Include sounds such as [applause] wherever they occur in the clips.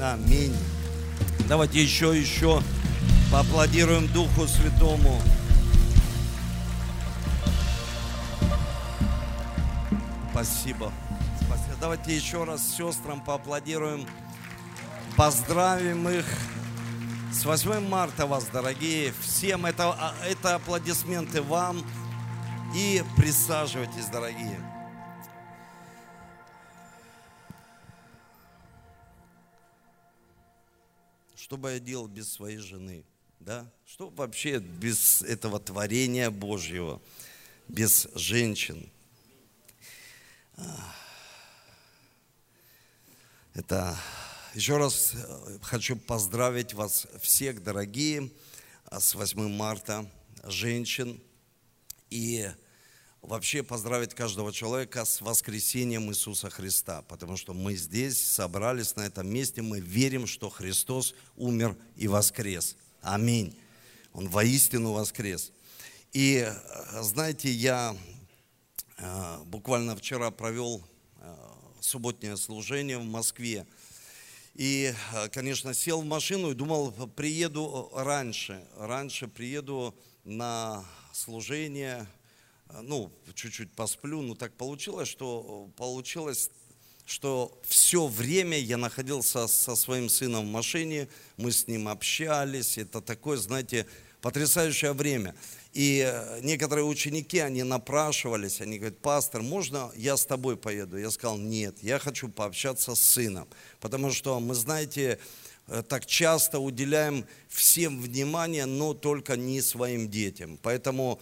Аминь. Давайте еще, еще поаплодируем Духу Святому. Спасибо. Спасибо. Давайте еще раз сестрам поаплодируем. Поздравим их. С 8 марта вас, дорогие. Всем это, а, это аплодисменты вам. И присаживайтесь, дорогие. Что бы я делал без своей жены? Да? Что вообще без этого творения Божьего, без женщин? Это еще раз э, хочу поздравить вас всех, дорогие, а, с 8 марта, женщин. И вообще поздравить каждого человека с воскресением Иисуса Христа, потому что мы здесь собрались на этом месте, мы верим, что Христос умер и воскрес. Аминь. Он воистину воскрес. И э, знаете, я э, буквально вчера провел субботнее служение в Москве. И, конечно, сел в машину и думал, приеду раньше. Раньше приеду на служение, ну, чуть-чуть посплю. Но так получилось, что получилось что все время я находился со своим сыном в машине, мы с ним общались, это такое, знаете, потрясающее время. И э, некоторые ученики, они напрашивались, они говорят, пастор, можно я с тобой поеду? Я сказал, нет, я хочу пообщаться с сыном. Потому что мы, знаете, э, так часто уделяем всем внимание, но только не своим детям. Поэтому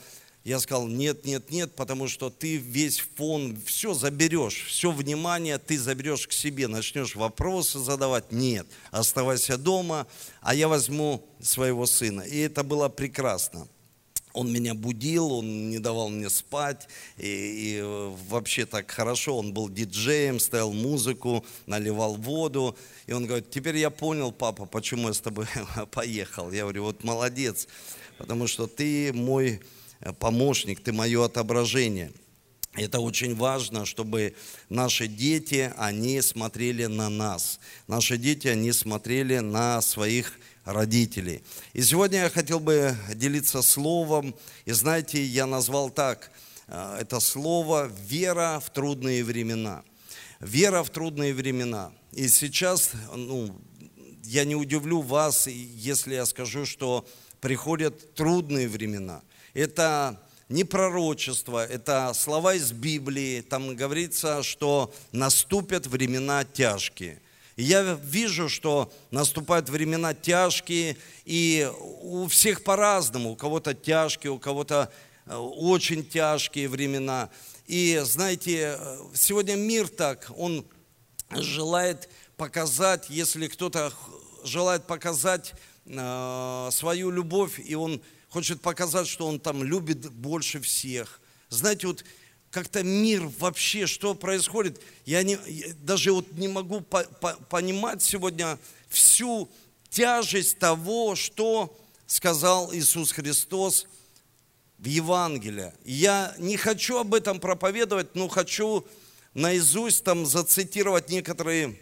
я сказал, нет, нет, нет, потому что ты весь фон, все заберешь, все внимание ты заберешь к себе, начнешь вопросы задавать. Нет, оставайся дома, а я возьму своего сына. И это было прекрасно он меня будил, он не давал мне спать, и, и вообще так хорошо, он был диджеем, ставил музыку, наливал воду, и он говорит, теперь я понял, папа, почему я с тобой [laughs] поехал. Я говорю, вот молодец, потому что ты мой помощник, ты мое отображение. Это очень важно, чтобы наши дети, они смотрели на нас. Наши дети, они смотрели на своих родителей. И сегодня я хотел бы делиться словом, и знаете, я назвал так, э, это слово «вера в трудные времена». Вера в трудные времена. И сейчас, ну, я не удивлю вас, если я скажу, что приходят трудные времена. Это не пророчество, это слова из Библии. Там говорится, что наступят времена тяжкие – и я вижу, что наступают времена тяжкие, и у всех по-разному. У кого-то тяжкие, у кого-то э, очень тяжкие времена. И знаете, э, сегодня мир так, он желает показать, если кто-то желает показать э, свою любовь, и он хочет показать, что он там любит больше всех. Знаете, вот как-то мир вообще, что происходит. Я, не, я даже вот не могу по, по, понимать сегодня всю тяжесть того, что сказал Иисус Христос в Евангелии. Я не хочу об этом проповедовать, но хочу наизусть там зацитировать некоторые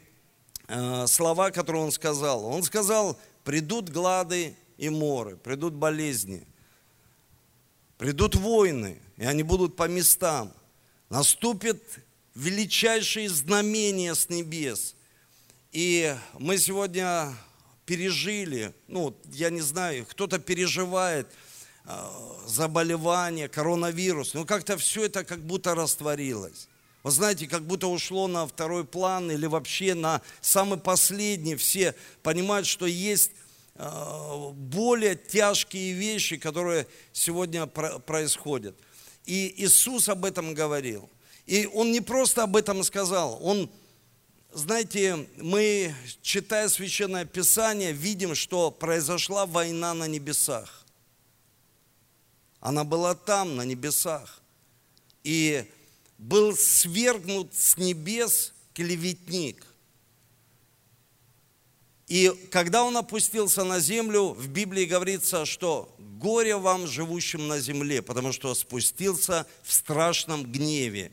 э, слова, которые он сказал. Он сказал, придут глады и моры, придут болезни, придут войны, и они будут по местам. Наступит величайшие знамения с небес. И мы сегодня пережили, ну, я не знаю, кто-то переживает э, заболевание, коронавирус, но как-то все это как будто растворилось. Вы знаете, как будто ушло на второй план или вообще на самый последний. Все понимают, что есть более тяжкие вещи, которые сегодня происходят. И Иисус об этом говорил. И Он не просто об этом сказал, Он, знаете, мы, читая Священное Писание, видим, что произошла война на небесах. Она была там, на небесах. И был свергнут с небес клеветник – и когда он опустился на землю, в Библии говорится, что горе вам, живущим на земле, потому что спустился в страшном гневе.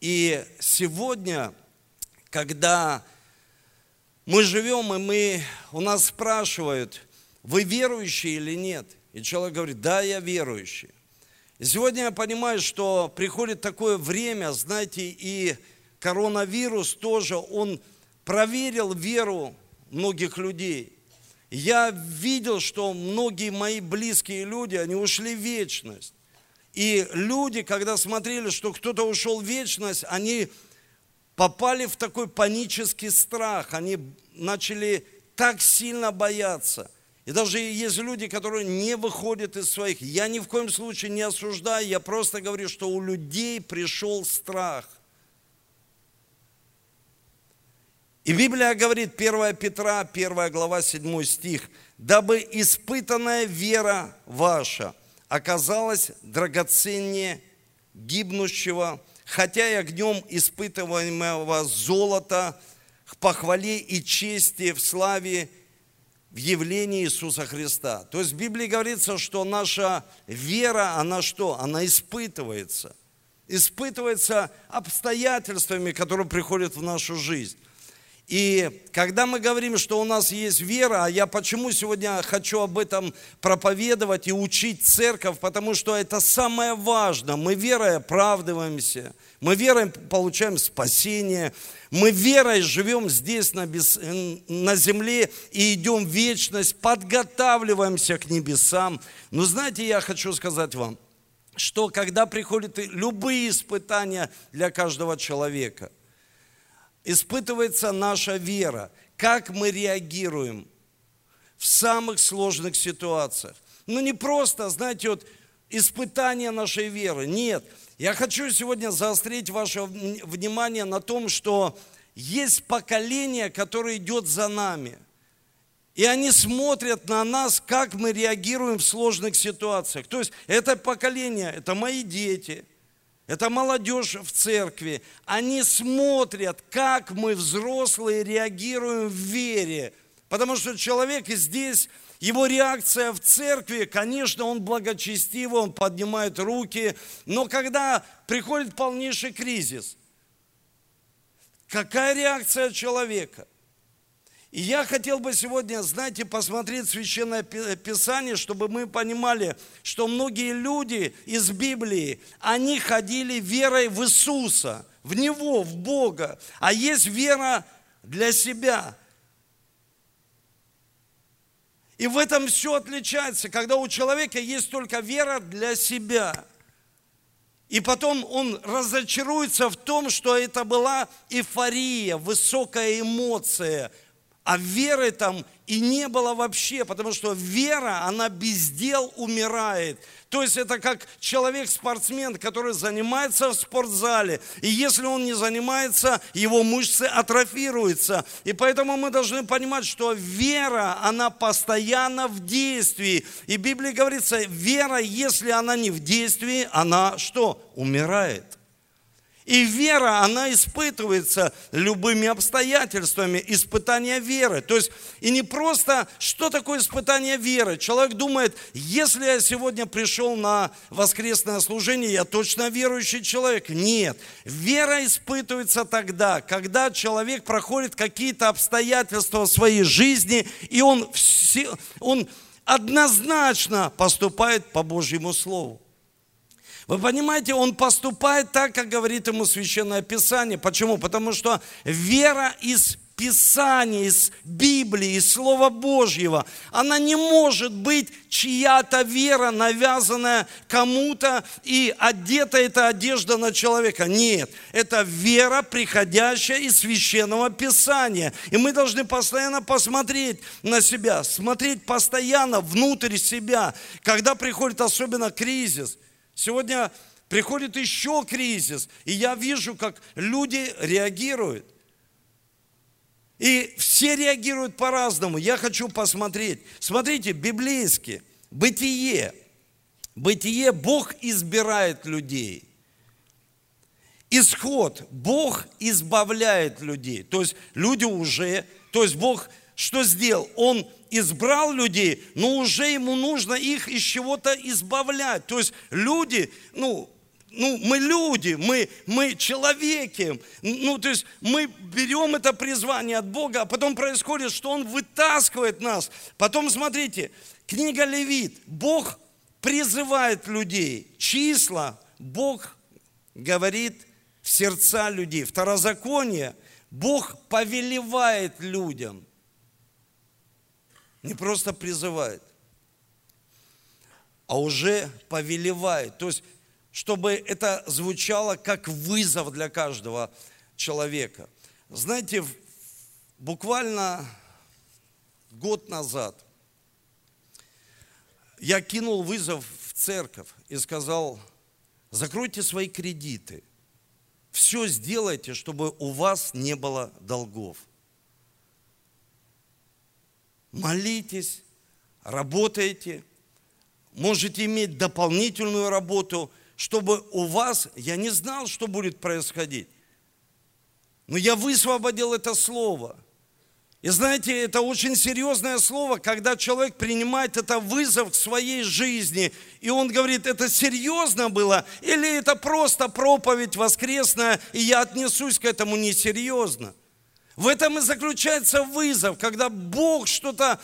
И сегодня, когда мы живем, и мы, у нас спрашивают, вы верующие или нет? И человек говорит, да, я верующий. И сегодня я понимаю, что приходит такое время, знаете, и коронавирус тоже, он проверил веру многих людей. Я видел, что многие мои близкие люди, они ушли в вечность. И люди, когда смотрели, что кто-то ушел в вечность, они попали в такой панический страх. Они начали так сильно бояться. И даже есть люди, которые не выходят из своих. Я ни в коем случае не осуждаю, я просто говорю, что у людей пришел страх. И Библия говорит, 1 Петра, 1 глава, 7 стих, «Дабы испытанная вера ваша оказалась драгоценнее гибнущего, хотя и огнем испытываемого золота, к похвале и чести в славе в явлении Иисуса Христа. То есть в Библии говорится, что наша вера, она что? Она испытывается. Испытывается обстоятельствами, которые приходят в нашу жизнь. И когда мы говорим, что у нас есть вера, а я почему сегодня хочу об этом проповедовать и учить церковь, потому что это самое важное. Мы верой оправдываемся, мы верой получаем спасение, мы верой живем здесь на, без, на земле и идем в вечность, подготавливаемся к небесам. Но знаете, я хочу сказать вам, что когда приходят любые испытания для каждого человека – испытывается наша вера, как мы реагируем в самых сложных ситуациях. Ну не просто, знаете, вот испытание нашей веры. Нет, я хочу сегодня заострить ваше внимание на том, что есть поколение, которое идет за нами. И они смотрят на нас, как мы реагируем в сложных ситуациях. То есть это поколение, это мои дети – это молодежь в церкви. Они смотрят, как мы, взрослые, реагируем в вере. Потому что человек здесь, его реакция в церкви, конечно, он благочестивый, он поднимает руки. Но когда приходит полнейший кризис, какая реакция человека – и я хотел бы сегодня, знаете, посмотреть Священное Писание, чтобы мы понимали, что многие люди из Библии, они ходили верой в Иисуса, в Него, в Бога. А есть вера для себя. И в этом все отличается, когда у человека есть только вера для себя. И потом он разочаруется в том, что это была эйфория, высокая эмоция – а веры там и не было вообще, потому что вера, она без дел умирает. То есть это как человек-спортсмен, который занимается в спортзале, и если он не занимается, его мышцы атрофируются. И поэтому мы должны понимать, что вера, она постоянно в действии. И в Библии говорится, вера, если она не в действии, она что? Умирает. И вера, она испытывается любыми обстоятельствами, испытания веры. То есть, и не просто, что такое испытание веры? Человек думает, если я сегодня пришел на воскресное служение, я точно верующий человек. Нет. Вера испытывается тогда, когда человек проходит какие-то обстоятельства в своей жизни, и он, все, он однозначно поступает по Божьему Слову. Вы понимаете, он поступает так, как говорит ему Священное Писание. Почему? Потому что вера из Писания, из Библии, из Слова Божьего, она не может быть чья-то вера, навязанная кому-то и одета эта одежда на человека. Нет, это вера, приходящая из Священного Писания. И мы должны постоянно посмотреть на себя, смотреть постоянно внутрь себя, когда приходит особенно кризис – Сегодня приходит еще кризис, и я вижу, как люди реагируют. И все реагируют по-разному. Я хочу посмотреть. Смотрите, библейски, бытие. Бытие Бог избирает людей. Исход. Бог избавляет людей. То есть люди уже, то есть Бог что сделал? Он избрал людей, но уже ему нужно их из чего-то избавлять. То есть люди, ну, ну, мы люди, мы, мы человеки. Ну, то есть мы берем это призвание от Бога, а потом происходит, что Он вытаскивает нас. Потом, смотрите, книга Левит. Бог призывает людей. Числа Бог говорит в сердца людей. Второзаконие Бог повелевает людям. Не просто призывает, а уже повелевает. То есть чтобы это звучало как вызов для каждого человека. Знаете, буквально год назад я кинул вызов в церковь и сказал, закройте свои кредиты, все сделайте, чтобы у вас не было долгов. Молитесь, работайте, можете иметь дополнительную работу – чтобы у вас, я не знал, что будет происходить. Но я высвободил это слово. И знаете, это очень серьезное слово, когда человек принимает это вызов к своей жизни, и он говорит, это серьезно было, или это просто проповедь воскресная, и я отнесусь к этому несерьезно. В этом и заключается вызов, когда Бог что-то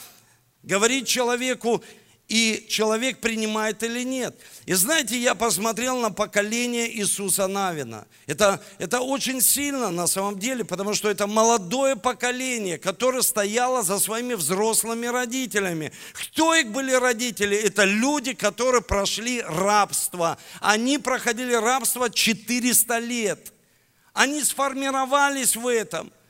говорит человеку, и человек принимает или нет. И знаете, я посмотрел на поколение Иисуса Навина. Это, это очень сильно на самом деле, потому что это молодое поколение, которое стояло за своими взрослыми родителями. Кто их были родители? Это люди, которые прошли рабство. Они проходили рабство 400 лет. Они сформировались в этом –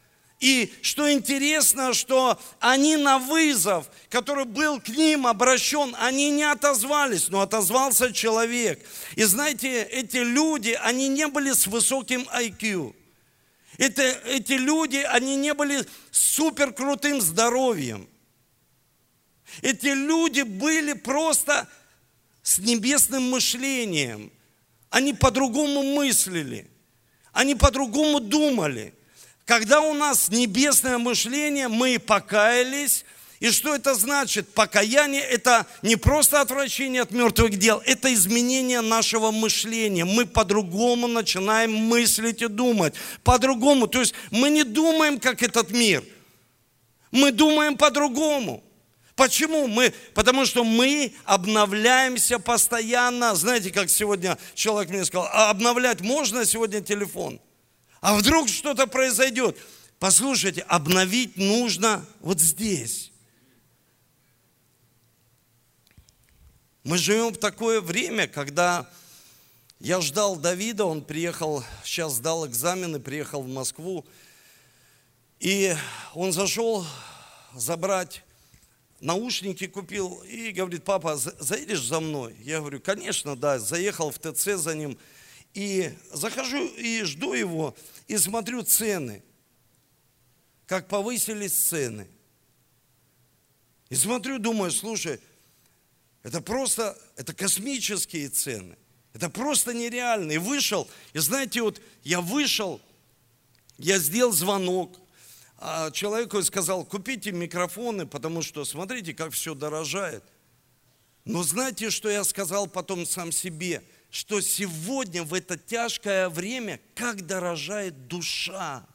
и что интересно, что они на вызов, который был к ним обращен, они не отозвались, но отозвался человек. И знаете, эти люди, они не были с высоким IQ. Это, эти люди, они не были супер крутым здоровьем. Эти люди были просто с небесным мышлением. Они по-другому мыслили. Они по-другому думали. Когда у нас небесное мышление, мы покаялись, и что это значит? Покаяние – это не просто отвращение от мертвых дел, это изменение нашего мышления. Мы по-другому начинаем мыслить и думать. По-другому. То есть мы не думаем, как этот мир. Мы думаем по-другому. Почему? Мы, потому что мы обновляемся постоянно. Знаете, как сегодня человек мне сказал, а обновлять можно сегодня телефон? А вдруг что-то произойдет? Послушайте, обновить нужно вот здесь. Мы живем в такое время, когда я ждал Давида, он приехал, сейчас сдал экзамены, приехал в Москву, и он зашел забрать наушники купил и говорит, папа, заедешь за мной? Я говорю, конечно, да, заехал в ТЦ за ним – и захожу и жду его, и смотрю цены, как повысились цены. И смотрю, думаю, слушай, это просто, это космические цены. Это просто нереально. И вышел, и знаете, вот я вышел, я сделал звонок, а человеку сказал, купите микрофоны, потому что смотрите, как все дорожает. Но знаете, что я сказал потом сам себе – что сегодня, в это тяжкое время, как дорожает душа.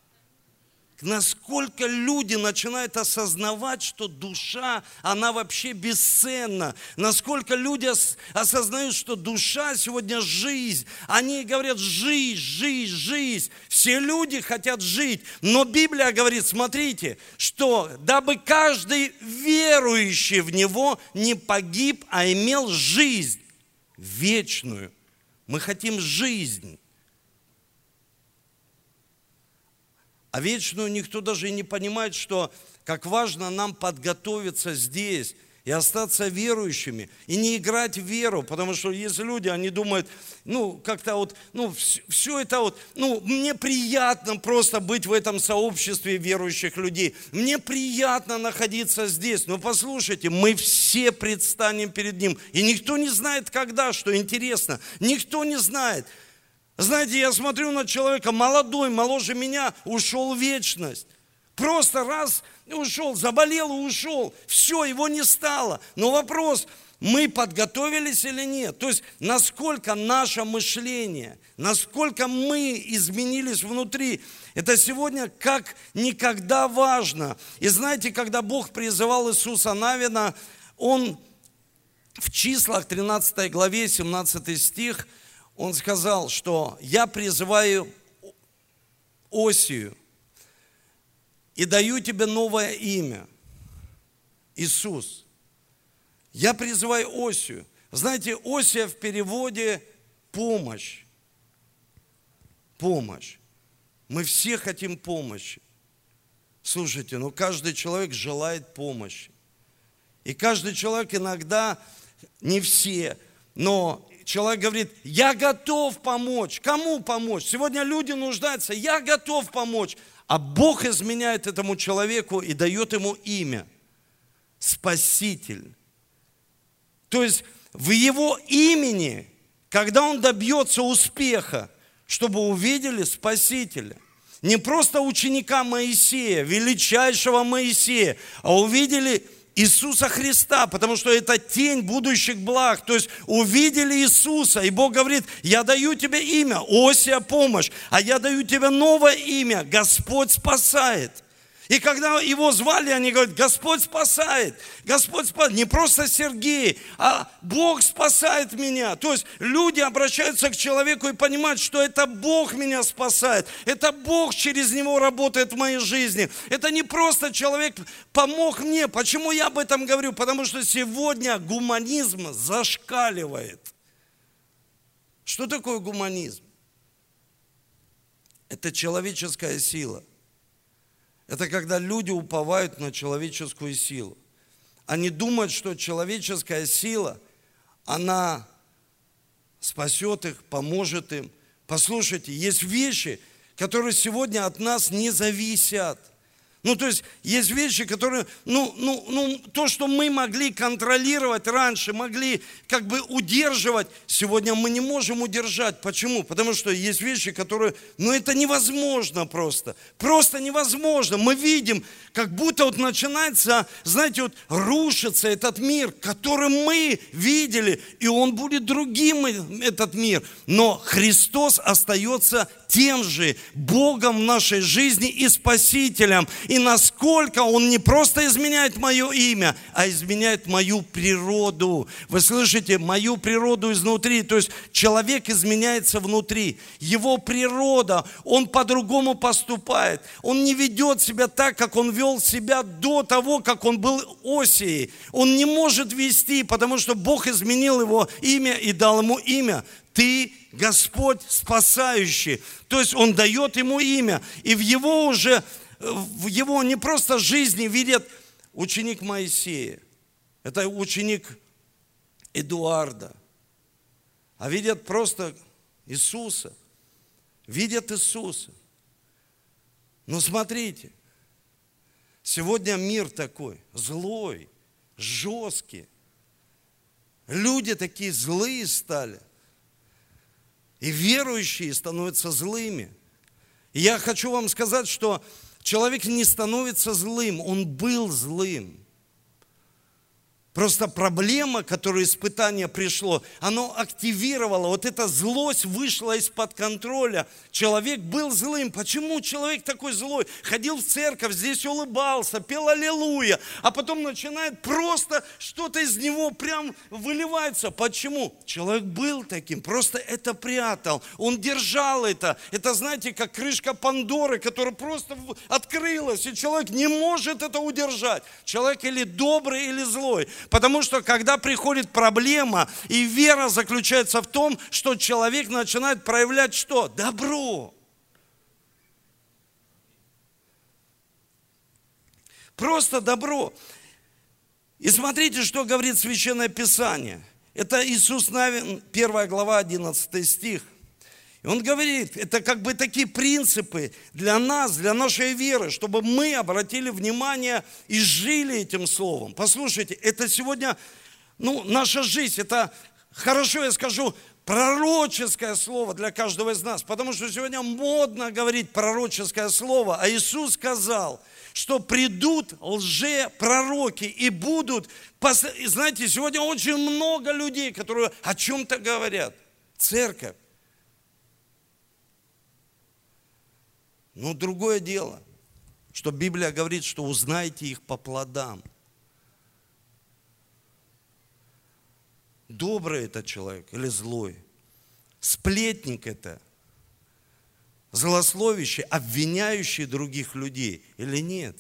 Насколько люди начинают осознавать, что душа, она вообще бесценна. Насколько люди осознают, что душа сегодня жизнь. Они говорят, жизнь, жизнь, жизнь. Все люди хотят жить. Но Библия говорит, смотрите, что дабы каждый верующий в Него не погиб, а имел жизнь вечную. Мы хотим жизнь. А вечную никто даже и не понимает, что как важно нам подготовиться здесь, и остаться верующими, и не играть в веру, потому что есть люди, они думают, ну, как-то вот, ну, все, все это вот, ну, мне приятно просто быть в этом сообществе верующих людей, мне приятно находиться здесь, но послушайте, мы все предстанем перед Ним, и никто не знает, когда, что интересно, никто не знает. Знаете, я смотрю на человека, молодой, моложе меня, ушел в вечность. Просто раз ушел, заболел и ушел. Все, его не стало. Но вопрос, мы подготовились или нет. То есть, насколько наше мышление, насколько мы изменились внутри. Это сегодня как никогда важно. И знаете, когда Бог призывал Иисуса Навина, Он в числах 13 главе, 17 стих, Он сказал, что «Я призываю Осию и даю тебе новое имя, Иисус». Я призываю Осию. Знаете, Осия в переводе помощь. Помощь. Мы все хотим помощи. Слушайте, но каждый человек желает помощи. И каждый человек иногда, не все, но человек говорит, я готов помочь. Кому помочь? Сегодня люди нуждаются, я готов помочь. А Бог изменяет этому человеку и дает ему имя. Спаситель. То есть в его имени, когда он добьется успеха, чтобы увидели Спасителя. Не просто ученика Моисея, величайшего Моисея, а увидели Иисуса Христа, потому что это тень будущих благ. То есть увидели Иисуса, и Бог говорит, я даю тебе имя, Осия помощь, а я даю тебе новое имя, Господь спасает. И когда его звали, они говорят, Господь спасает, Господь спасает. Не просто Сергей, а Бог спасает меня. То есть люди обращаются к человеку и понимают, что это Бог меня спасает. Это Бог через него работает в моей жизни. Это не просто человек помог мне. Почему я об этом говорю? Потому что сегодня гуманизм зашкаливает. Что такое гуманизм? Это человеческая сила – это когда люди уповают на человеческую силу. Они думают, что человеческая сила, она спасет их, поможет им. Послушайте, есть вещи, которые сегодня от нас не зависят – ну, то есть есть вещи, которые, ну, ну, ну, то, что мы могли контролировать раньше, могли как бы удерживать, сегодня мы не можем удержать. Почему? Потому что есть вещи, которые, ну, это невозможно просто. Просто невозможно. Мы видим, как будто вот начинается, знаете, вот рушится этот мир, который мы видели, и он будет другим, этот мир. Но Христос остается тем же Богом в нашей жизни и Спасителем. И насколько Он не просто изменяет мое имя, а изменяет мою природу. Вы слышите, мою природу изнутри. То есть человек изменяется внутри. Его природа, он по-другому поступает. Он не ведет себя так, как он вел себя до того, как он был Осией. Он не может вести, потому что Бог изменил его имя и дал ему имя. Ты Господь спасающий. То есть Он дает ему имя. И в его уже, в его не просто жизни видят ученик Моисея. Это ученик Эдуарда. А видят просто Иисуса. Видят Иисуса. Но смотрите, сегодня мир такой, злой, жесткий. Люди такие злые стали. И верующие становятся злыми. И я хочу вам сказать, что человек не становится злым, он был злым. Просто проблема, которую испытание пришло, оно активировало, вот эта злость вышла из-под контроля. Человек был злым. Почему человек такой злой? Ходил в церковь, здесь улыбался, пел аллилуйя, а потом начинает просто что-то из него прям выливается. Почему? Человек был таким, просто это прятал, он держал это. Это, знаете, как крышка Пандоры, которая просто открылась, и человек не может это удержать. Человек или добрый, или злой. Потому что когда приходит проблема, и вера заключается в том, что человек начинает проявлять что? Добро. Просто добро. И смотрите, что говорит Священное Писание. Это Иисус Навин, 1 глава, 11 стих. Он говорит, это как бы такие принципы для нас, для нашей веры, чтобы мы обратили внимание и жили этим словом. Послушайте, это сегодня, ну, наша жизнь, это хорошо, я скажу, пророческое слово для каждого из нас, потому что сегодня модно говорить пророческое слово, а Иисус сказал, что придут лже-пророки и будут... Знаете, сегодня очень много людей, которые о чем-то говорят. Церковь. Но другое дело, что Библия говорит, что узнаете их по плодам. Добрый это человек или злой? Сплетник это – злословящий, обвиняющий других людей или нет?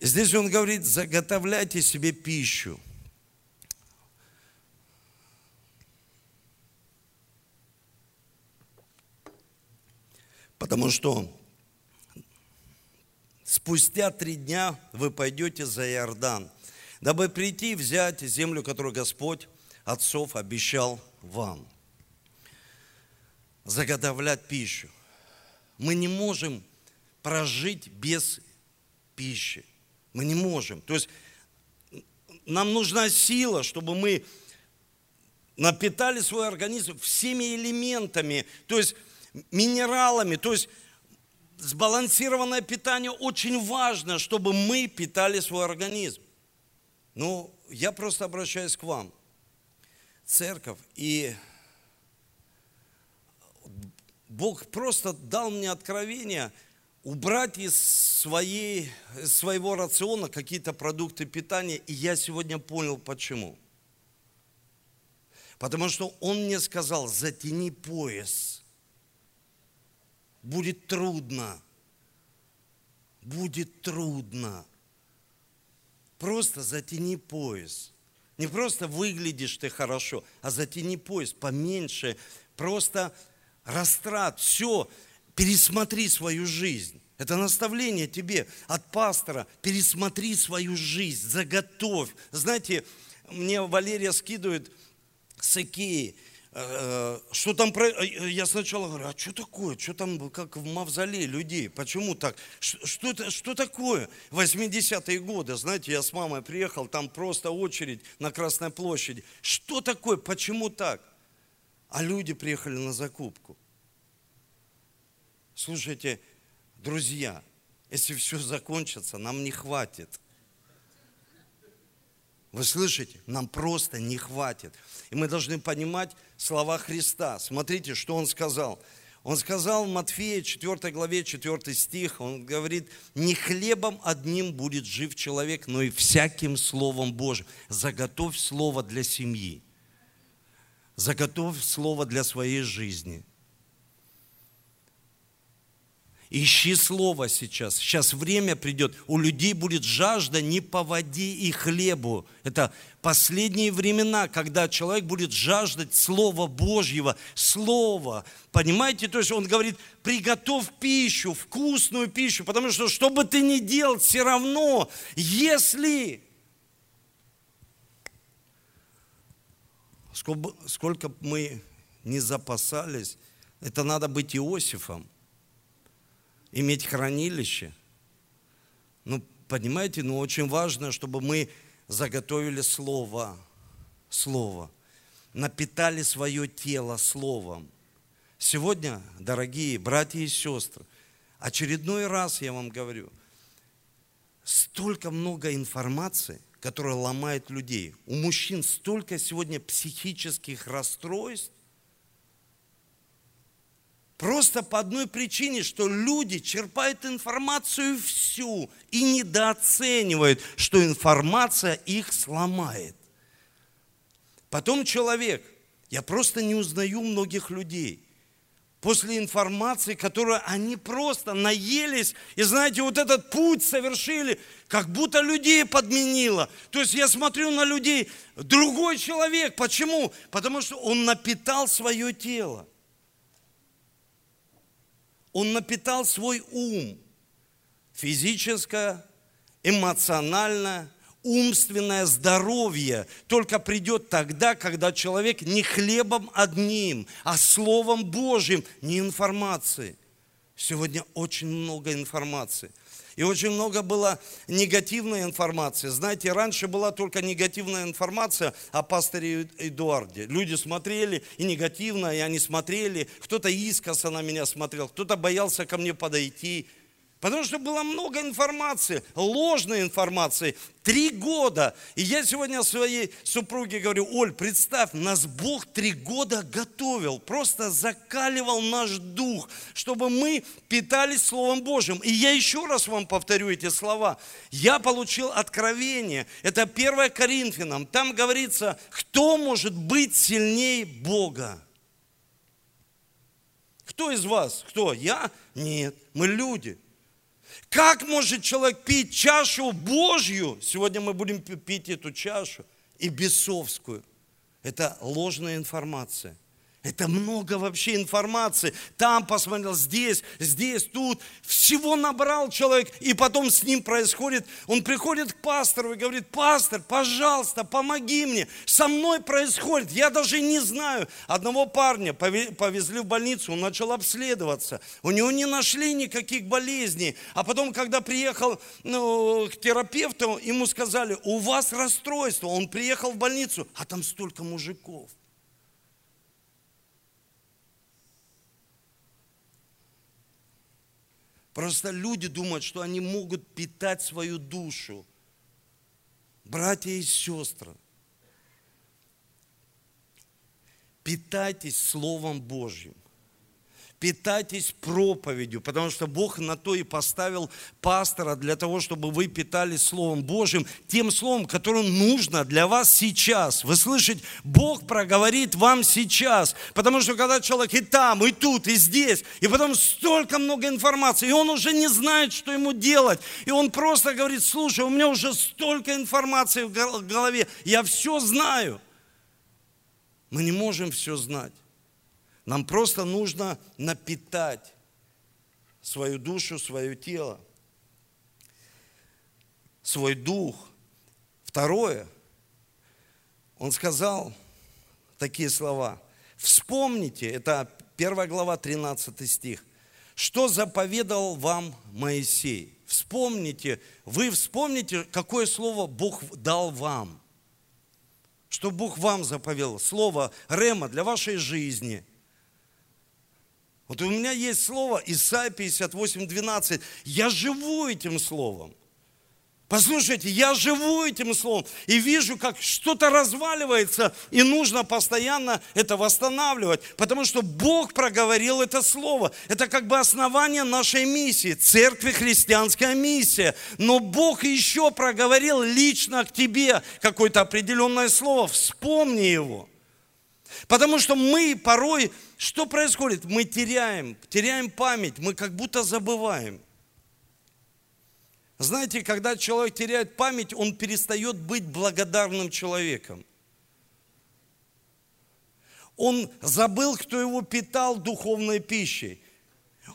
Здесь он говорит, заготовляйте себе пищу. Потому что спустя три дня вы пойдете за Иордан, дабы прийти и взять землю, которую Господь отцов обещал вам. Заготовлять пищу. Мы не можем прожить без пищи. Мы не можем. То есть нам нужна сила, чтобы мы напитали свой организм всеми элементами, то есть минералами, то есть сбалансированное питание очень важно, чтобы мы питали свой организм. Ну, я просто обращаюсь к вам церковь, и Бог просто дал мне откровение убрать из своей, своего рациона какие-то продукты питания, и я сегодня понял, почему. Потому что Он мне сказал, затяни пояс. Будет трудно. Будет трудно. Просто затяни пояс. Не просто выглядишь ты хорошо, а затяни пояс поменьше, просто растрат, все, пересмотри свою жизнь. Это наставление тебе от пастора. Пересмотри свою жизнь, заготовь. Знаете, мне Валерия скидывает с Икеи – что там, э, я сначала говорю, а что такое, что там, как в мавзолее людей, почему так, что, это, что такое? 80-е годы, знаете, я с мамой приехал, там просто очередь на Красной площади, что такое, почему так? А люди приехали на закупку. Слушайте, друзья, если все закончится, нам не хватит – вы слышите? Нам просто не хватит. И мы должны понимать слова Христа. Смотрите, что Он сказал. Он сказал в Матфея 4 главе 4 стих, он говорит, не хлебом одним будет жив человек, но и всяким Словом Божьим. Заготовь Слово для семьи. Заготовь Слово для своей жизни. Ищи слово сейчас. Сейчас время придет. У людей будет жажда не по воде и хлебу. Это последние времена, когда человек будет жаждать Слова Божьего. Слова. Понимаете? То есть он говорит, приготовь пищу, вкусную пищу. Потому что, что бы ты ни делал, все равно, если... Сколько, сколько мы не запасались, это надо быть Иосифом иметь хранилище. Ну, понимаете, ну очень важно, чтобы мы заготовили слово, слово, напитали свое тело словом. Сегодня, дорогие братья и сестры, очередной раз я вам говорю, столько много информации, которая ломает людей. У мужчин столько сегодня психических расстройств, Просто по одной причине, что люди черпают информацию всю и недооценивают, что информация их сломает. Потом человек, я просто не узнаю многих людей, после информации, которую они просто наелись, и знаете, вот этот путь совершили, как будто людей подменило. То есть я смотрю на людей, другой человек. Почему? Потому что он напитал свое тело. Он напитал свой ум, физическое, эмоциональное, умственное здоровье только придет тогда, когда человек не хлебом одним, а Словом Божьим, не информацией. Сегодня очень много информации. И очень много было негативной информации. Знаете, раньше была только негативная информация о пасторе Эдуарде. Люди смотрели и негативно, и они смотрели. Кто-то искоса на меня смотрел, кто-то боялся ко мне подойти. Потому что было много информации, ложной информации. Три года. И я сегодня своей супруге говорю, Оль, представь, нас Бог три года готовил, просто закаливал наш дух, чтобы мы питались Словом Божьим. И я еще раз вам повторю эти слова. Я получил откровение. Это 1 Коринфянам. Там говорится, кто может быть сильнее Бога? Кто из вас? Кто? Я? Нет. Мы люди. Как может человек пить чашу Божью? Сегодня мы будем пить эту чашу и бесовскую. Это ложная информация. Это много вообще информации. Там посмотрел, здесь, здесь, тут. Всего набрал человек, и потом с ним происходит. Он приходит к пастору и говорит, пастор, пожалуйста, помоги мне. Со мной происходит, я даже не знаю. Одного парня повезли в больницу, он начал обследоваться. У него не нашли никаких болезней. А потом, когда приехал ну, к терапевту, ему сказали, у вас расстройство. Он приехал в больницу, а там столько мужиков. Просто люди думают, что они могут питать свою душу. Братья и сестры, питайтесь Словом Божьим питайтесь проповедью, потому что Бог на то и поставил пастора для того, чтобы вы питались Словом Божьим, тем Словом, которым нужно для вас сейчас. Вы слышите, Бог проговорит вам сейчас, потому что когда человек и там, и тут, и здесь, и потом столько много информации, и он уже не знает, что ему делать, и он просто говорит, слушай, у меня уже столько информации в голове, я все знаю. Мы не можем все знать. Нам просто нужно напитать свою душу, свое тело, свой дух. Второе, он сказал такие слова. Вспомните, это 1 глава, 13 стих. Что заповедал вам Моисей? Вспомните, вы вспомните, какое слово Бог дал вам. Что Бог вам заповедал. Слово Рема для вашей жизни – вот у меня есть слово Исайя 58, 12. Я живу этим словом. Послушайте, я живу этим словом и вижу, как что-то разваливается, и нужно постоянно это восстанавливать, потому что Бог проговорил это слово. Это как бы основание нашей миссии, церкви христианская миссия. Но Бог еще проговорил лично к тебе какое-то определенное слово, вспомни его. Потому что мы порой, что происходит? Мы теряем, теряем память, мы как будто забываем. Знаете, когда человек теряет память, он перестает быть благодарным человеком. Он забыл, кто его питал духовной пищей.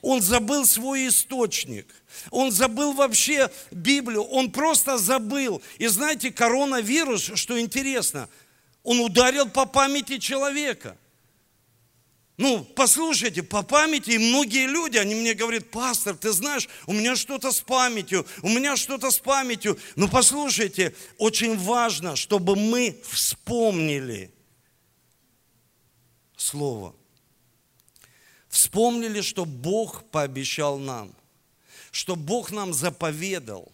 Он забыл свой источник. Он забыл вообще Библию. Он просто забыл. И знаете, коронавирус, что интересно – он ударил по памяти человека. Ну, послушайте, по памяти, и многие люди, они мне говорят, пастор, ты знаешь, у меня что-то с памятью, у меня что-то с памятью. Ну, послушайте, очень важно, чтобы мы вспомнили Слово. Вспомнили, что Бог пообещал нам, что Бог нам заповедал.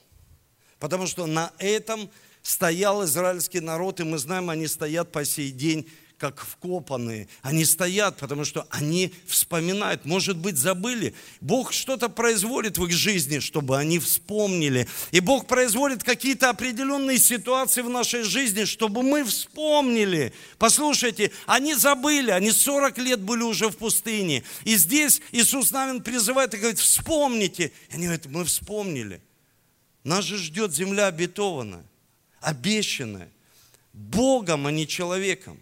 Потому что на этом стоял израильский народ, и мы знаем, они стоят по сей день как вкопанные. Они стоят, потому что они вспоминают. Может быть, забыли. Бог что-то производит в их жизни, чтобы они вспомнили. И Бог производит какие-то определенные ситуации в нашей жизни, чтобы мы вспомнили. Послушайте, они забыли, они 40 лет были уже в пустыне. И здесь Иисус Навин призывает и говорит, вспомните. И они говорят, мы вспомнили. Нас же ждет земля обетованная обещанное Богом, а не человеком.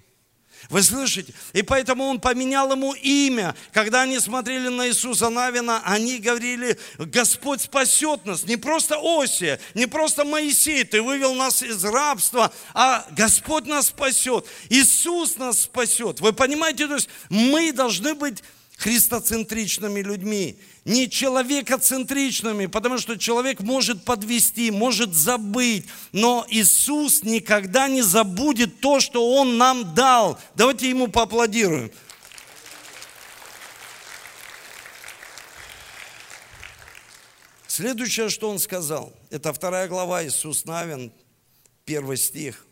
Вы слышите? И поэтому он поменял ему имя. Когда они смотрели на Иисуса Навина, они говорили, Господь спасет нас. Не просто Осия, не просто Моисей, ты вывел нас из рабства, а Господь нас спасет. Иисус нас спасет. Вы понимаете, то есть мы должны быть христоцентричными людьми, не человекоцентричными, потому что человек может подвести, может забыть, но Иисус никогда не забудет то, что Он нам дал. Давайте Ему поаплодируем. Следующее, что Он сказал, это вторая глава Иисус Навин, первый стих.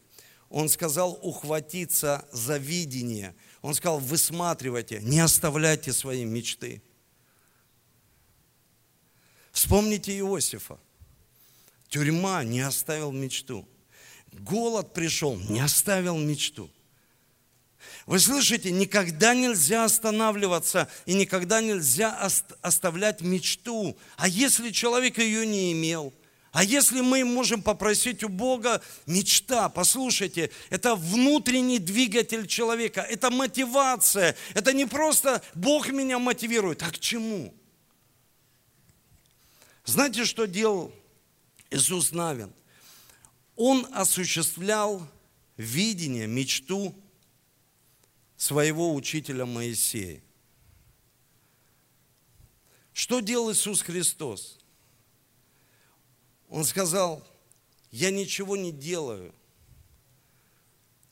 Он сказал ухватиться за видение – он сказал, высматривайте, не оставляйте свои мечты. Вспомните Иосифа. Тюрьма не оставил мечту. Голод пришел, не оставил мечту. Вы слышите, никогда нельзя останавливаться и никогда нельзя оставлять мечту. А если человек ее не имел – а если мы можем попросить у Бога мечта, послушайте, это внутренний двигатель человека, это мотивация, это не просто Бог меня мотивирует, а к чему? Знаете, что делал Иисус Навин? Он осуществлял видение, мечту своего учителя Моисея. Что делал Иисус Христос? Он сказал, я ничего не делаю,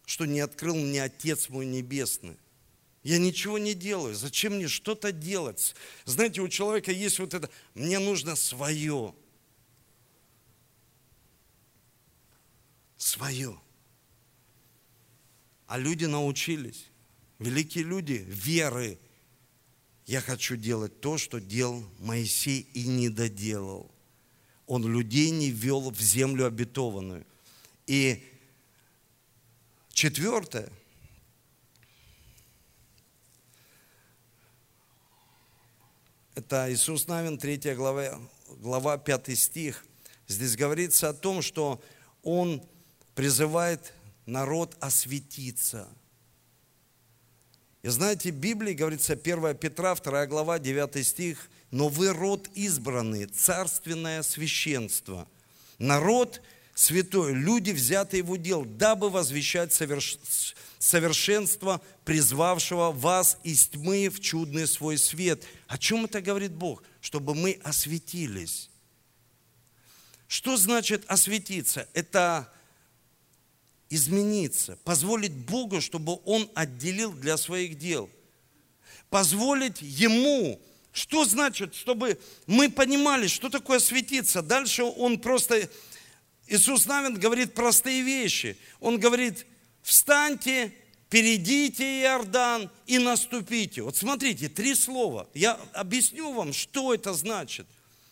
что не открыл мне Отец мой Небесный. Я ничего не делаю. Зачем мне что-то делать? Знаете, у человека есть вот это, мне нужно свое. Свое. А люди научились, великие люди, веры. Я хочу делать то, что делал Моисей и не доделал он людей не вел в землю обетованную. И четвертое, это Иисус Навин, 3 глава, глава 5 стих. Здесь говорится о том, что Он призывает народ осветиться. И знаете, в Библии говорится 1 Петра, 2 глава, 9 стих, но вы род избранный, царственное священство, народ святой, люди, взятые в удел, дабы возвещать соверш... совершенство призвавшего вас из тьмы в чудный свой свет. О чем это говорит Бог? Чтобы мы осветились. Что значит осветиться? Это измениться, позволить Богу, чтобы Он отделил для своих дел, позволить Ему что значит, чтобы мы понимали, что такое светиться? Дальше он просто, Иисус Навин говорит простые вещи. Он говорит, встаньте, перейдите Иордан и наступите. Вот смотрите, три слова. Я объясню вам, что это значит.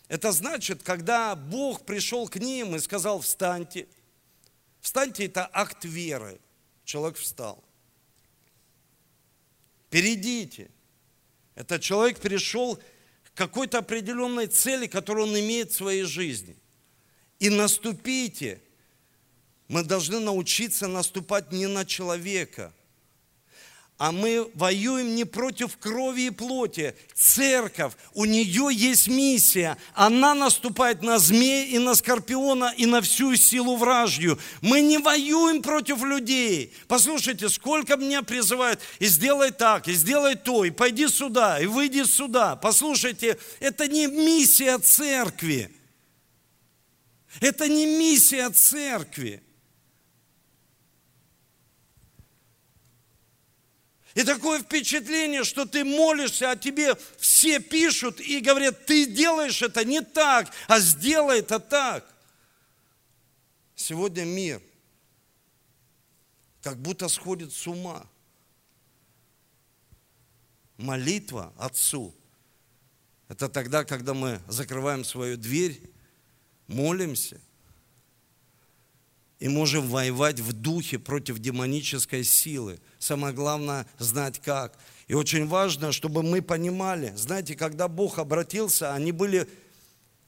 Это значит, когда Бог пришел к ним и сказал, встаньте. Встаньте, это акт веры. Человек встал. Перейдите. Этот человек перешел к какой-то определенной цели, которую он имеет в своей жизни. И наступите. Мы должны научиться наступать не на человека – а мы воюем не против крови и плоти. Церковь, у нее есть миссия. Она наступает на змея и на скорпиона и на всю силу вражью. Мы не воюем против людей. Послушайте, сколько меня призывают, и сделай так, и сделай то, и пойди сюда, и выйди сюда. Послушайте, это не миссия церкви. Это не миссия церкви. И такое впечатление, что ты молишься, а тебе все пишут и говорят, ты делаешь это не так, а сделай это так. Сегодня мир как будто сходит с ума. Молитва Отцу – это тогда, когда мы закрываем свою дверь, молимся и можем воевать в духе против демонической силы – Самое главное знать как. И очень важно, чтобы мы понимали, знаете, когда Бог обратился, они были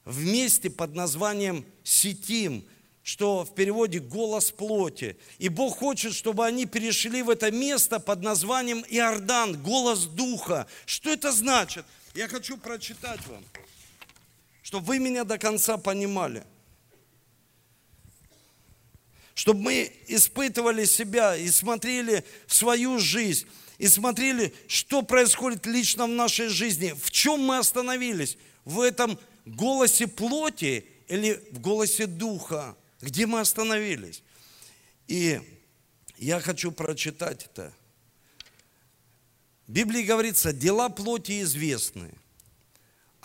вместе под названием Сетим, что в переводе «голос плоти». И Бог хочет, чтобы они перешли в это место под названием Иордан, голос духа. Что это значит? Я хочу прочитать вам, чтобы вы меня до конца понимали – чтобы мы испытывали себя и смотрели в свою жизнь. и смотрели, что происходит лично в нашей жизни, в чем мы остановились, в этом голосе плоти или в голосе духа, где мы остановились. И я хочу прочитать это. В Библии говорится, дела плоти известны –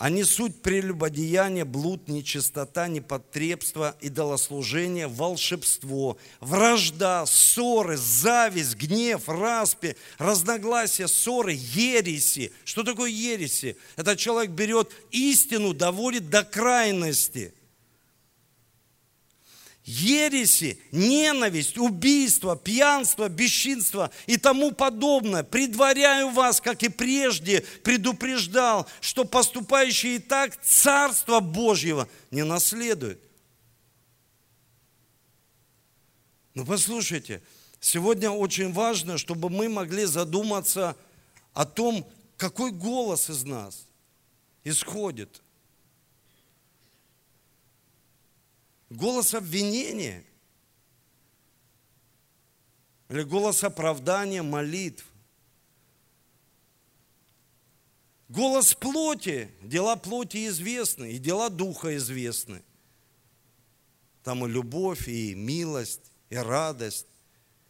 они суть прелюбодеяния, блуд, нечистота, непотребство, идолослужение, волшебство, вражда, ссоры, зависть, гнев, распи, разногласия, ссоры, ереси. Что такое ереси? Это человек берет истину, доводит до крайности – ереси, ненависть, убийство, пьянство, бесчинство и тому подобное. Предваряю вас, как и прежде предупреждал, что поступающие так Царство Божьего не наследуют. Ну послушайте, сегодня очень важно, чтобы мы могли задуматься о том, какой голос из нас исходит. Голос обвинения или голос оправдания, молитв. Голос плоти, дела плоти известны, и дела духа известны. Там и любовь, и милость, и радость.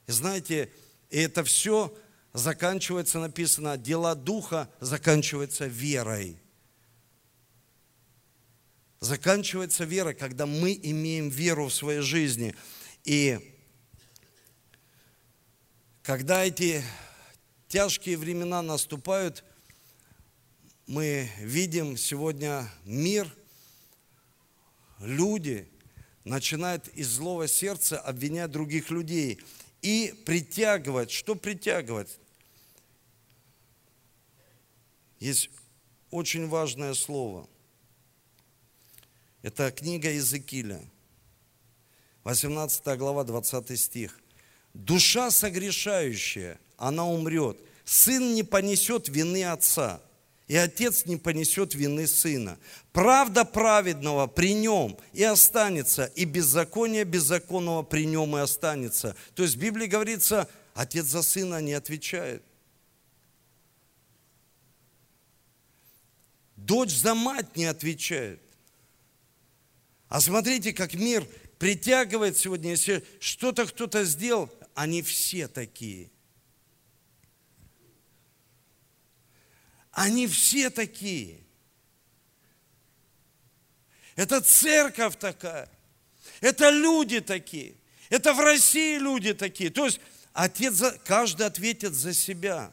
И знаете, и это все заканчивается, написано, дела духа заканчиваются верой заканчивается вера, когда мы имеем веру в своей жизни. И когда эти тяжкие времена наступают, мы видим сегодня мир, люди начинают из злого сердца обвинять других людей и притягивать. Что притягивать? Есть очень важное слово – это книга Иезекииля, 18 глава, 20 стих. «Душа согрешающая, она умрет. Сын не понесет вины отца, и отец не понесет вины сына. Правда праведного при нем и останется, и беззаконие беззаконного при нем и останется». То есть в Библии говорится, отец за сына не отвечает. Дочь за мать не отвечает. А смотрите, как мир притягивает сегодня, если что-то кто-то сделал, они все такие. Они все такие. Это церковь такая. Это люди такие. Это в России люди такие. То есть отец, каждый ответит за себя.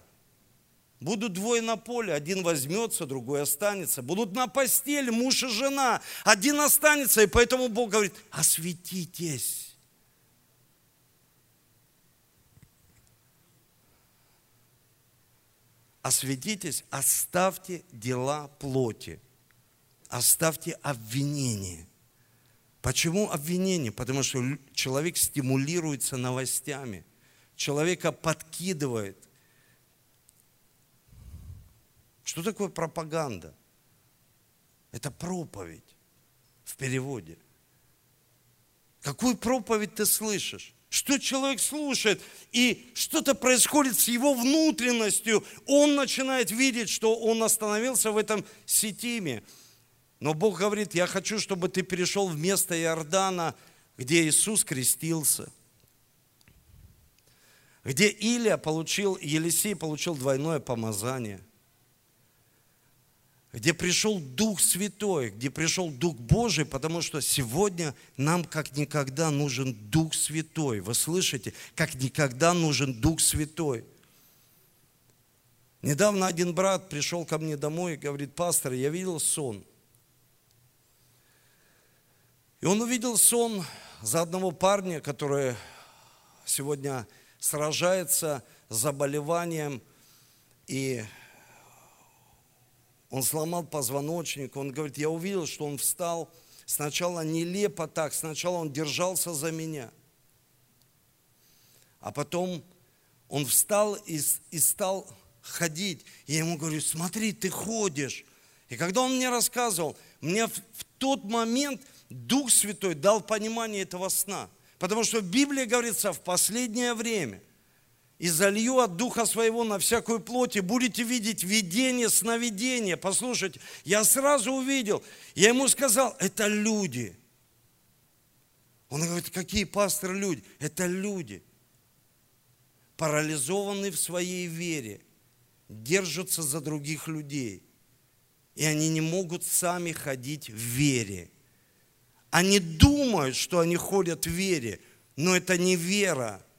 Будут двое на поле, один возьмется, другой останется. Будут на постели муж и жена, один останется. И поэтому Бог говорит, осветитесь. Осветитесь, оставьте дела плоти. Оставьте обвинение. Почему обвинение? Потому что человек стимулируется новостями. Человека подкидывает – что такое пропаганда? Это проповедь в переводе. Какую проповедь ты слышишь? Что человек слушает, и что-то происходит с его внутренностью. Он начинает видеть, что он остановился в этом сетиме. Но Бог говорит, я хочу, чтобы ты перешел в место Иордана, где Иисус крестился, где Илия получил, Елисей получил двойное помазание – где пришел Дух Святой, где пришел Дух Божий, потому что сегодня нам как никогда нужен Дух Святой. Вы слышите? Как никогда нужен Дух Святой. Недавно один брат пришел ко мне домой и говорит, пастор, я видел сон. И он увидел сон за одного парня, который сегодня сражается с заболеванием и он сломал позвоночник, он говорит, я увидел, что он встал, сначала нелепо так, сначала он держался за меня, а потом он встал и, и стал ходить. Я ему говорю, смотри, ты ходишь. И когда он мне рассказывал, мне в, в тот момент Дух Святой дал понимание этого сна. Потому что в Библии говорится, в последнее время и залью от Духа Своего на всякую плоть, и будете видеть видение, сновидение. Послушайте, я сразу увидел, я ему сказал, это люди. Он говорит, какие пасторы люди? Это люди, парализованные в своей вере, держатся за других людей. И они не могут сами ходить в вере. Они думают, что они ходят в вере, но это не вера –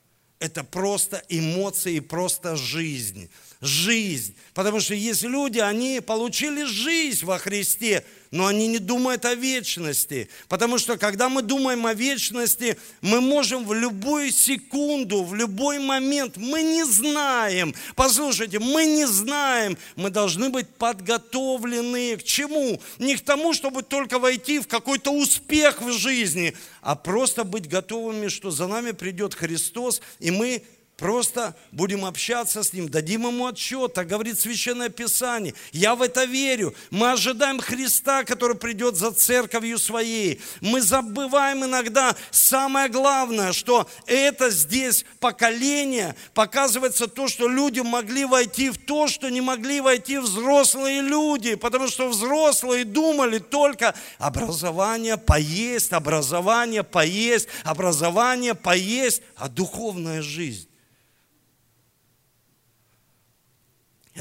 это просто эмоции, просто жизнь. Жизнь. Потому что есть люди, они получили жизнь во Христе, но они не думают о вечности. Потому что когда мы думаем о вечности, мы можем в любую секунду, в любой момент, мы не знаем. Послушайте, мы не знаем. Мы должны быть подготовлены к чему? Не к тому, чтобы только войти в какой-то успех в жизни, а просто быть готовыми, что за нами придет Христос, и мы Просто будем общаться с Ним, дадим Ему отчет, так говорит Священное Писание. Я в это верю. Мы ожидаем Христа, который придет за церковью своей. Мы забываем иногда самое главное, что это здесь поколение, показывается то, что люди могли войти в то, что не могли войти взрослые люди, потому что взрослые думали только образование поесть, образование поесть, образование поесть, а духовная жизнь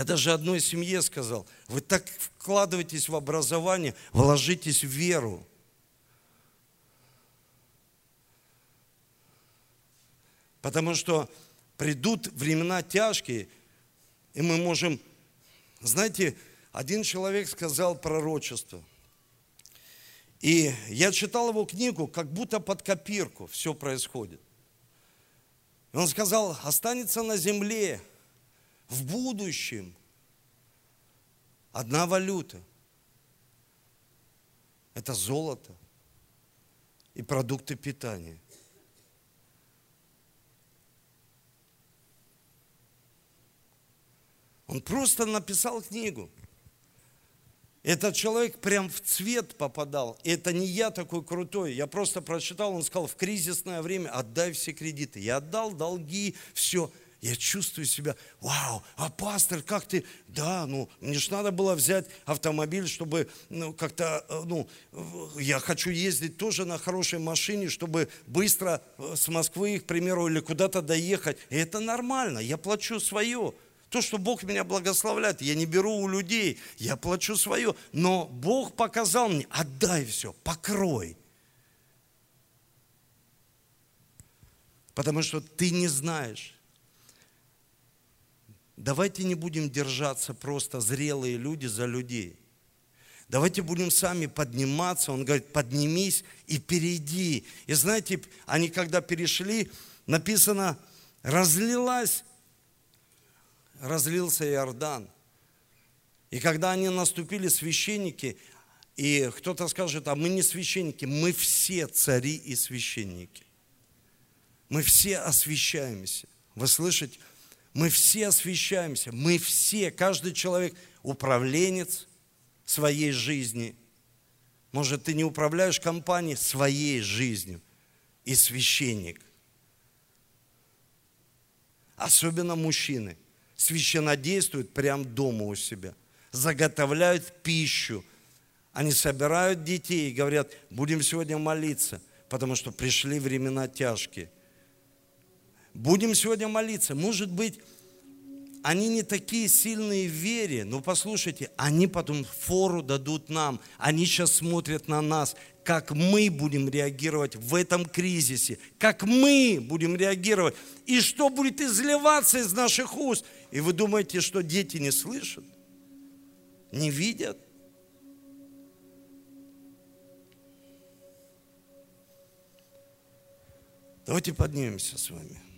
Я даже одной семье сказал, вы так вкладываетесь в образование, вложитесь в веру. Потому что придут времена тяжкие, и мы можем... Знаете, один человек сказал пророчество. И я читал его книгу, как будто под копирку все происходит. Он сказал, останется на земле в будущем одна валюта. Это золото и продукты питания. Он просто написал книгу. Этот человек прям в цвет попадал. И это не я такой крутой. Я просто прочитал, он сказал, в кризисное время отдай все кредиты. Я отдал долги, все я чувствую себя, вау, а пастор, как ты? Да, ну, мне же надо было взять автомобиль, чтобы, ну, как-то, э, ну, я хочу ездить тоже на хорошей машине, чтобы быстро э, с Москвы, к примеру, или куда-то доехать. И это нормально, я плачу свое. То, что Бог меня благословляет, я не беру у людей, я плачу свое. Но Бог показал мне, отдай все, покрой. Потому что ты не знаешь, Давайте не будем держаться просто зрелые люди за людей. Давайте будем сами подниматься. Он говорит, поднимись и перейди. И знаете, они когда перешли, написано, разлилась, разлился Иордан. И когда они наступили, священники, и кто-то скажет, а мы не священники, мы все цари и священники. Мы все освящаемся. Вы слышите? Мы все освещаемся, мы все, каждый человек управленец своей жизни. Может, ты не управляешь компанией своей жизнью и священник. Особенно мужчины священнодействуют прямо дома у себя, заготовляют пищу. Они собирают детей и говорят, будем сегодня молиться, потому что пришли времена тяжкие – Будем сегодня молиться. Может быть, они не такие сильные в вере, но послушайте, они потом фору дадут нам. Они сейчас смотрят на нас, как мы будем реагировать в этом кризисе, как мы будем реагировать, и что будет изливаться из наших уст. И вы думаете, что дети не слышат, не видят? Давайте поднимемся с вами.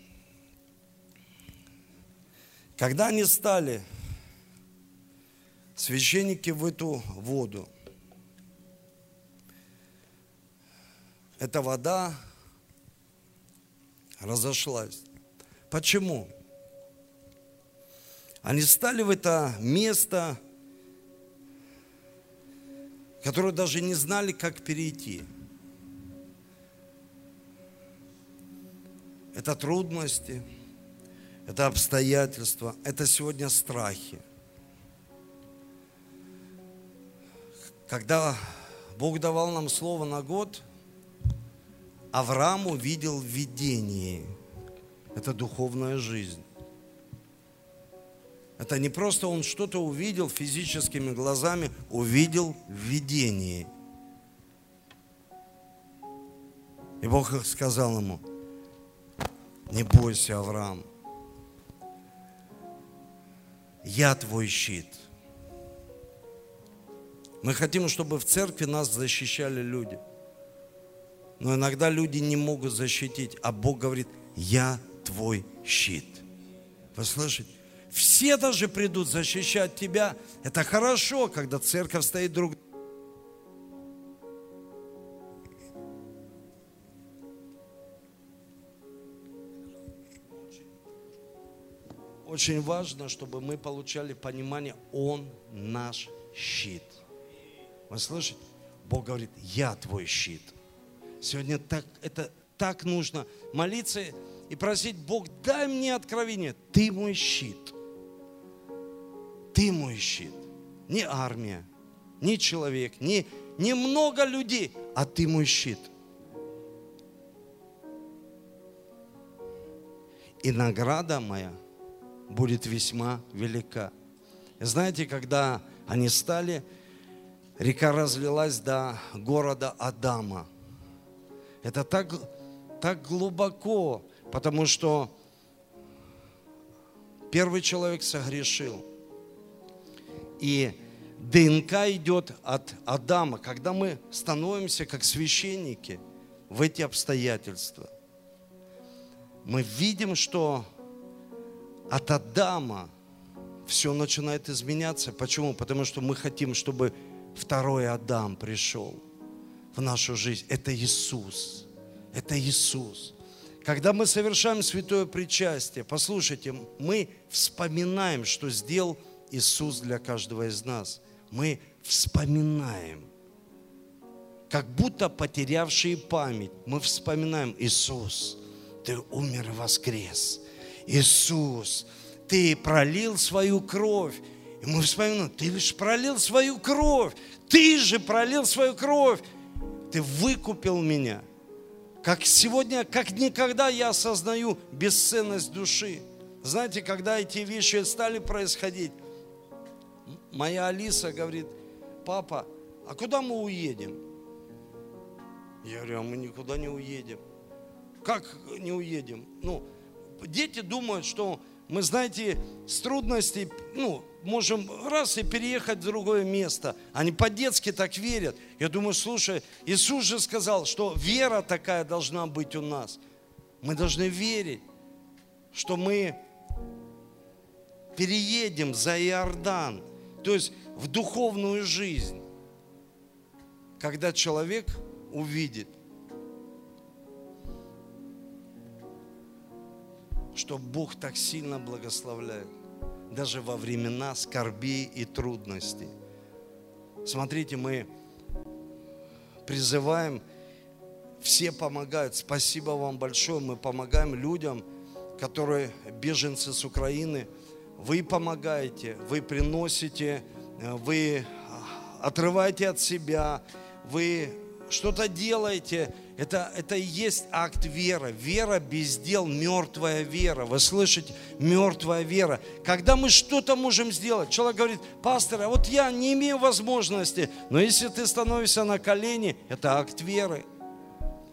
Когда они стали, священники в эту воду, эта вода разошлась. Почему? Они стали в это место, которое даже не знали, как перейти. Это трудности – это обстоятельства, это сегодня страхи. Когда Бог давал нам слово на год, Авраам увидел видение. Это духовная жизнь. Это не просто он что-то увидел физическими глазами, увидел видение. И Бог сказал ему, не бойся, Авраам, я твой щит. Мы хотим, чтобы в церкви нас защищали люди. Но иногда люди не могут защитить, а Бог говорит, я твой щит. Вы? Все даже придут защищать тебя. Это хорошо, когда церковь стоит друг Очень важно, чтобы мы получали понимание, Он наш щит. Вы слышите? Бог говорит, я твой щит. Сегодня так, это так нужно молиться и просить, Бог, дай мне откровение. Ты мой щит. Ты мой щит. Не армия, не человек, не, не много людей, а ты мой щит. И награда моя будет весьма велика. И знаете, когда они стали, река разлилась до города Адама. Это так, так глубоко, потому что первый человек согрешил. И ДНК идет от Адама. Когда мы становимся как священники в эти обстоятельства, мы видим, что от Адама все начинает изменяться. Почему? Потому что мы хотим, чтобы второй Адам пришел в нашу жизнь. Это Иисус. Это Иисус. Когда мы совершаем святое причастие, послушайте, мы вспоминаем, что сделал Иисус для каждого из нас. Мы вспоминаем, как будто потерявшие память, мы вспоминаем, Иисус, Ты умер и воскрес. Иисус, Ты пролил свою кровь. И мы вспоминаем, Ты лишь пролил свою кровь. Ты же пролил свою кровь. Ты выкупил меня. Как сегодня, как никогда я осознаю бесценность души. Знаете, когда эти вещи стали происходить, моя Алиса говорит, папа, а куда мы уедем? Я говорю, а мы никуда не уедем. Как не уедем? Ну, дети думают, что мы, знаете, с трудностей, ну, можем раз и переехать в другое место. Они по-детски так верят. Я думаю, слушай, Иисус же сказал, что вера такая должна быть у нас. Мы должны верить, что мы переедем за Иордан, то есть в духовную жизнь, когда человек увидит – что Бог так сильно благословляет, даже во времена скорби и трудностей. Смотрите, мы призываем, все помогают. Спасибо вам большое. Мы помогаем людям, которые беженцы с Украины. Вы помогаете, вы приносите, вы отрываете от себя, вы что-то делаете, это, это и есть акт веры. Вера без дел, мертвая вера. Вы слышите? Мертвая вера. Когда мы что-то можем сделать, человек говорит, пастор, а вот я не имею возможности. Но если ты становишься на колени, это акт веры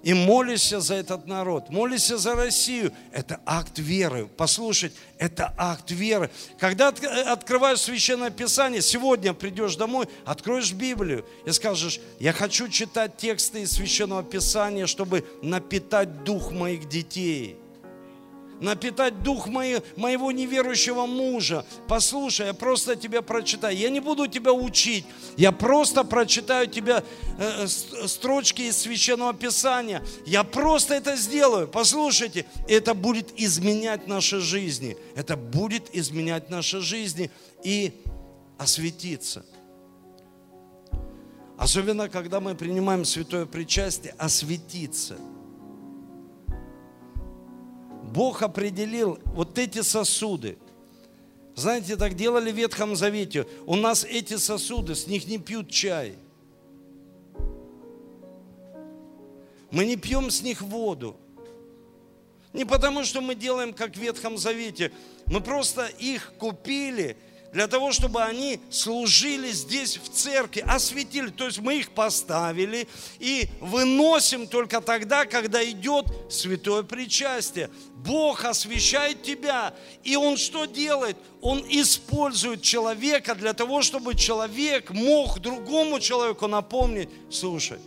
и молишься за этот народ, молишься за Россию, это акт веры. Послушать, это акт веры. Когда открываешь Священное Писание, сегодня придешь домой, откроешь Библию и скажешь, я хочу читать тексты из Священного Писания, чтобы напитать дух моих детей – напитать дух моего неверующего мужа. Послушай, я просто тебе прочитаю. Я не буду тебя учить. Я просто прочитаю тебе э, э строчки из Священного Писания. Я просто это сделаю. Послушайте, это будет изменять наши жизни. Это будет изменять наши жизни и осветиться. Особенно, когда мы принимаем святое причастие, осветиться – Бог определил вот эти сосуды. Знаете, так делали в Ветхом Завете. У нас эти сосуды, с них не пьют чай. Мы не пьем с них воду. Не потому, что мы делаем, как в Ветхом Завете. Мы просто их купили – для того, чтобы они служили здесь в церкви, осветили. То есть мы их поставили и выносим только тогда, когда идет святое причастие. Бог освещает тебя, и Он что делает? Он использует человека для того, чтобы человек мог другому человеку напомнить, слушай,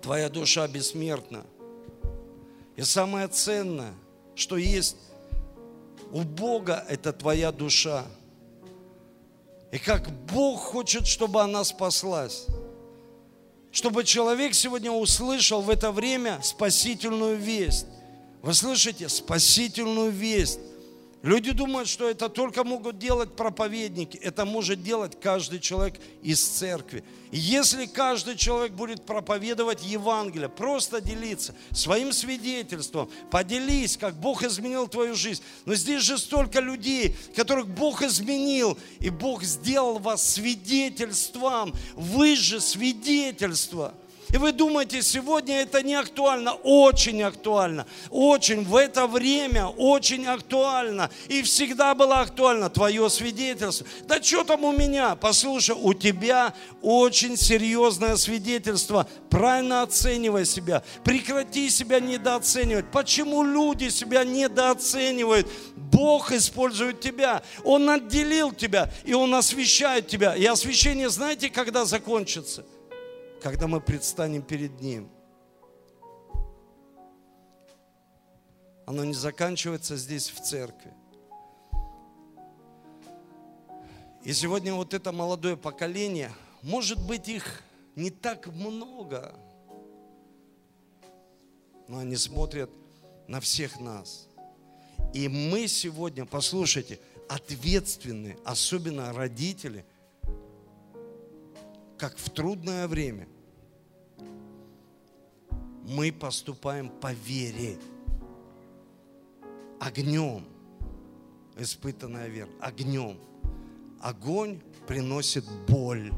твоя душа бессмертна. И самое ценное, что есть у Бога это твоя душа. И как Бог хочет, чтобы она спаслась. Чтобы человек сегодня услышал в это время спасительную весть. Вы слышите? Спасительную весть. Люди думают, что это только могут делать проповедники. Это может делать каждый человек из церкви. Если каждый человек будет проповедовать Евангелие, просто делиться своим свидетельством, поделись, как Бог изменил твою жизнь. Но здесь же столько людей, которых Бог изменил, и Бог сделал вас свидетельством. Вы же свидетельство. И вы думаете, сегодня это не актуально? Очень актуально. Очень. В это время очень актуально. И всегда было актуально твое свидетельство. Да что там у меня? Послушай, у тебя очень серьезное свидетельство. Правильно оценивай себя. Прекрати себя недооценивать. Почему люди себя недооценивают? Бог использует тебя. Он отделил тебя, и Он освещает тебя. И освещение, знаете, когда закончится? Когда мы предстанем перед Ним. Оно не заканчивается здесь, в церкви. И сегодня вот это молодое поколение, может быть, их не так много, но они смотрят на всех нас. И мы сегодня, послушайте, ответственны, особенно родители, как в трудное время, мы поступаем по вере. Огнем. Испытанная вера. Огнем. Огонь приносит боль.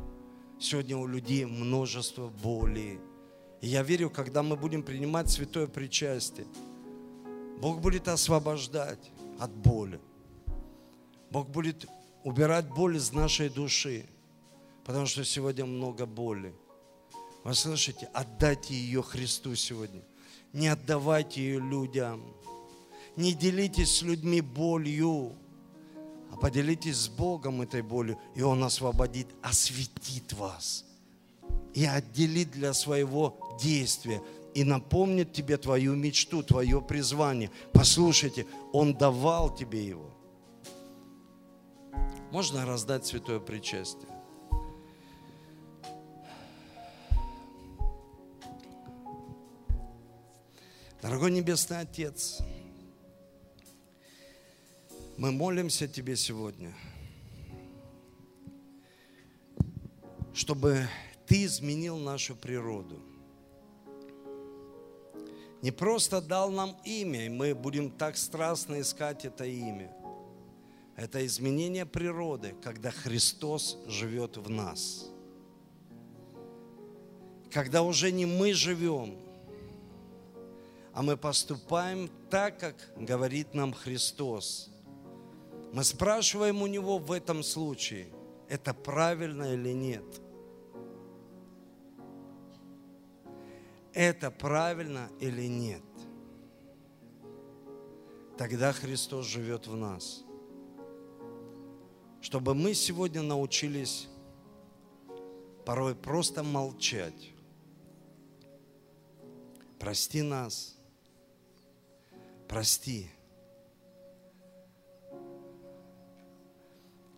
Сегодня у людей множество боли. И я верю, когда мы будем принимать святое причастие, Бог будет освобождать от боли. Бог будет убирать боль из нашей души, потому что сегодня много боли. Вы слышите? Отдайте ее Христу сегодня. Не отдавайте ее людям. Не делитесь с людьми болью, а поделитесь с Богом этой болью, и Он освободит, осветит вас и отделит для своего действия и напомнит тебе твою мечту, твое призвание. Послушайте, Он давал тебе его. Можно раздать святое причастие? Дорогой Небесный Отец, мы молимся Тебе сегодня, чтобы Ты изменил нашу природу. Не просто дал нам имя, и мы будем так страстно искать это имя. Это изменение природы, когда Христос живет в нас. Когда уже не мы живем, а мы поступаем так, как говорит нам Христос. Мы спрашиваем у Него в этом случае, это правильно или нет. Это правильно или нет. Тогда Христос живет в нас. Чтобы мы сегодня научились порой просто молчать. Прости нас – прости.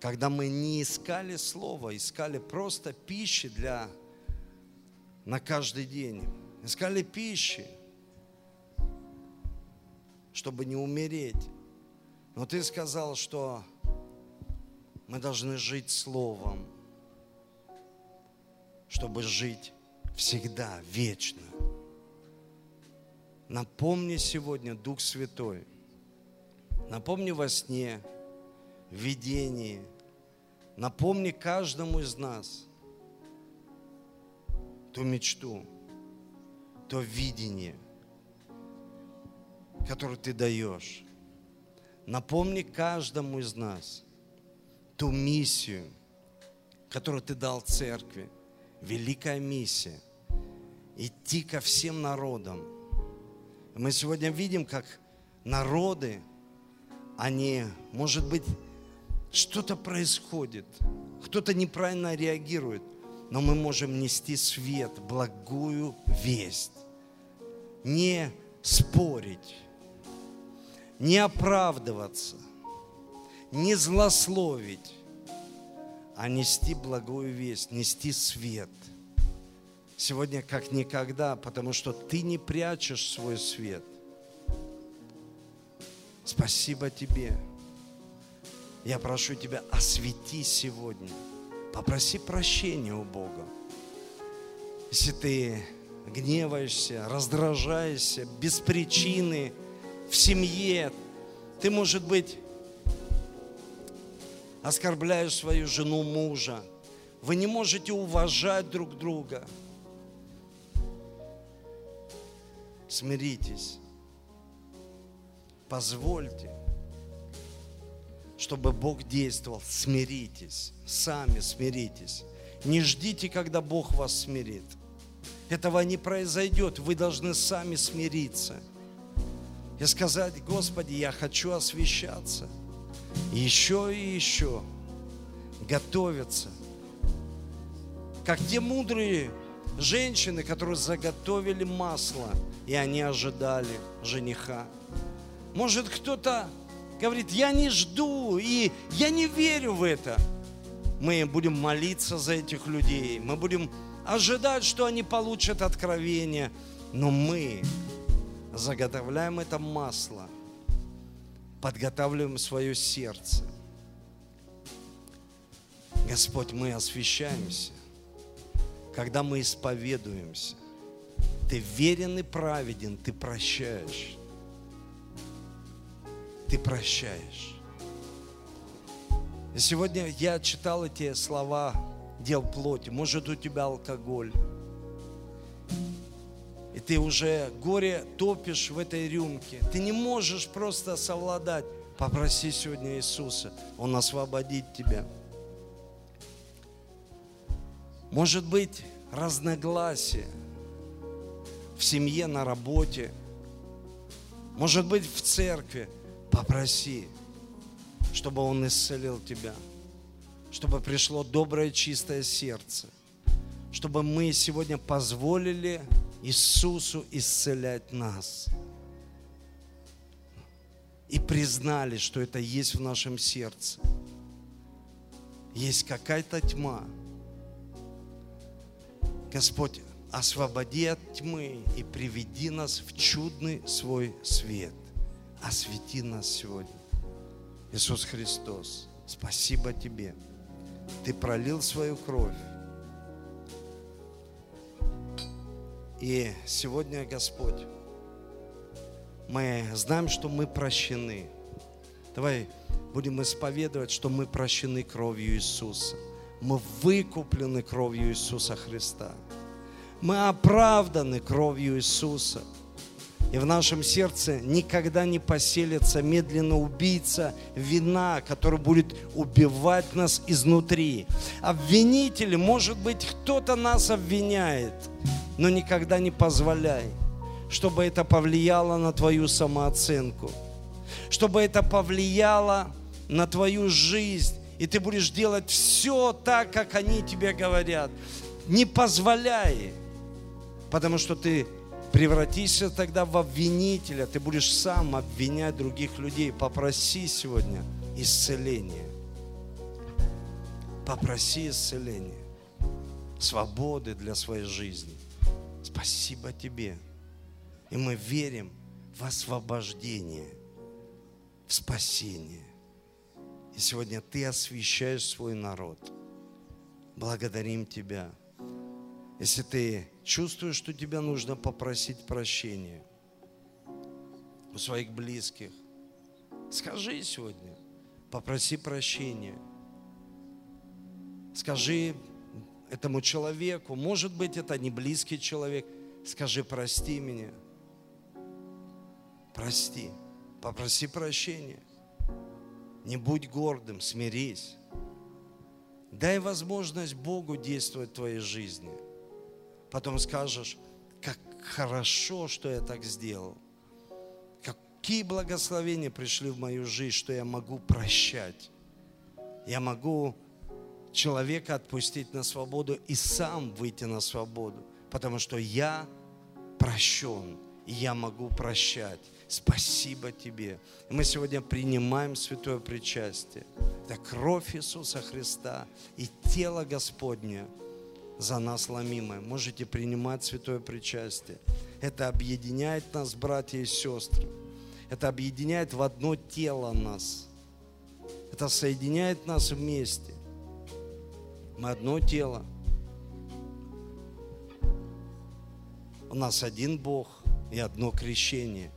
Когда мы не искали слова, искали просто пищи для на каждый день, искали пищи, чтобы не умереть. Но ты сказал, что мы должны жить Словом, чтобы жить всегда, вечно. Напомни сегодня, Дух Святой, напомни во сне, в видении, напомни каждому из нас ту мечту, то видение, которое ты даешь. Напомни каждому из нас ту миссию, которую ты дал церкви. Великая миссия. Идти ко всем народам – мы сегодня видим, как народы, они, может быть, что-то происходит, кто-то неправильно реагирует, но мы можем нести свет, благую весть, не спорить, не оправдываться, не злословить, а нести благую весть, нести свет – сегодня как никогда, потому что ты не прячешь свой свет. Спасибо тебе. Я прошу тебя, освети сегодня. Попроси прощения у Бога. Если ты гневаешься, раздражаешься без причины в семье, ты, может быть, оскорбляешь свою жену, мужа. Вы не можете уважать друг друга – смиритесь. Позвольте, чтобы Бог действовал. Смиритесь, сами смиритесь. Не ждите, когда Бог вас смирит. Этого не произойдет. Вы должны сами смириться. И сказать, Господи, я хочу освещаться. Еще и еще. Готовиться. Как те мудрые женщины, которые заготовили масло, и они ожидали жениха. Может, кто-то говорит, я не жду, и я не верю в это. Мы будем молиться за этих людей, мы будем ожидать, что они получат откровение, но мы заготовляем это масло, подготавливаем свое сердце. Господь, мы освящаемся когда мы исповедуемся, ты верен и праведен, ты прощаешь. Ты прощаешь. И сегодня я читал эти слова дел плоти. Может, у тебя алкоголь. И ты уже горе топишь в этой рюмке. Ты не можешь просто совладать. Попроси сегодня Иисуса. Он освободит тебя. Может быть, разногласия в семье, на работе, может быть, в церкви. Попроси, чтобы Он исцелил тебя, чтобы пришло доброе, чистое сердце, чтобы мы сегодня позволили Иисусу исцелять нас. И признали, что это есть в нашем сердце. Есть какая-то тьма, Господь, освободи от тьмы и приведи нас в чудный свой свет. Освети нас сегодня. Иисус Христос, спасибо Тебе. Ты пролил свою кровь. И сегодня, Господь, мы знаем, что мы прощены. Давай будем исповедовать, что мы прощены кровью Иисуса. Мы выкуплены кровью Иисуса Христа. Мы оправданы кровью Иисуса. И в нашем сердце никогда не поселится медленно убийца вина, который будет убивать нас изнутри. Обвинители, может быть, кто-то нас обвиняет, но никогда не позволяй, чтобы это повлияло на твою самооценку, чтобы это повлияло на твою жизнь, и ты будешь делать все так, как они тебе говорят. Не позволяй, потому что ты превратишься тогда в обвинителя, ты будешь сам обвинять других людей. Попроси сегодня исцеления. Попроси исцеления, свободы для своей жизни. Спасибо тебе. И мы верим в освобождение, в спасение. И сегодня ты освещаешь свой народ. Благодарим Тебя. Если ты чувствуешь, что тебе нужно попросить прощения, у своих близких. Скажи сегодня, попроси прощения. Скажи этому человеку, может быть, это не близкий человек, скажи, прости меня. Прости, попроси прощения. Не будь гордым, смирись. Дай возможность Богу действовать в твоей жизни. Потом скажешь, как хорошо, что я так сделал. Какие благословения пришли в мою жизнь, что я могу прощать. Я могу человека отпустить на свободу и сам выйти на свободу, потому что я прощен, и я могу прощать. Спасибо тебе. Мы сегодня принимаем святое причастие. Это кровь Иисуса Христа и тело Господне за нас ломимое. Можете принимать святое причастие. Это объединяет нас, братья и сестры. Это объединяет в одно тело нас. Это соединяет нас вместе. Мы одно тело. У нас один Бог и одно крещение.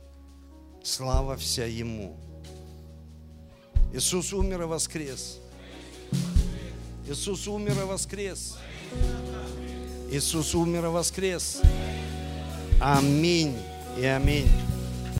Слава вся Ему. Иисус умер и воскрес. Иисус умер и воскрес. Иисус умер и воскрес. Аминь и аминь.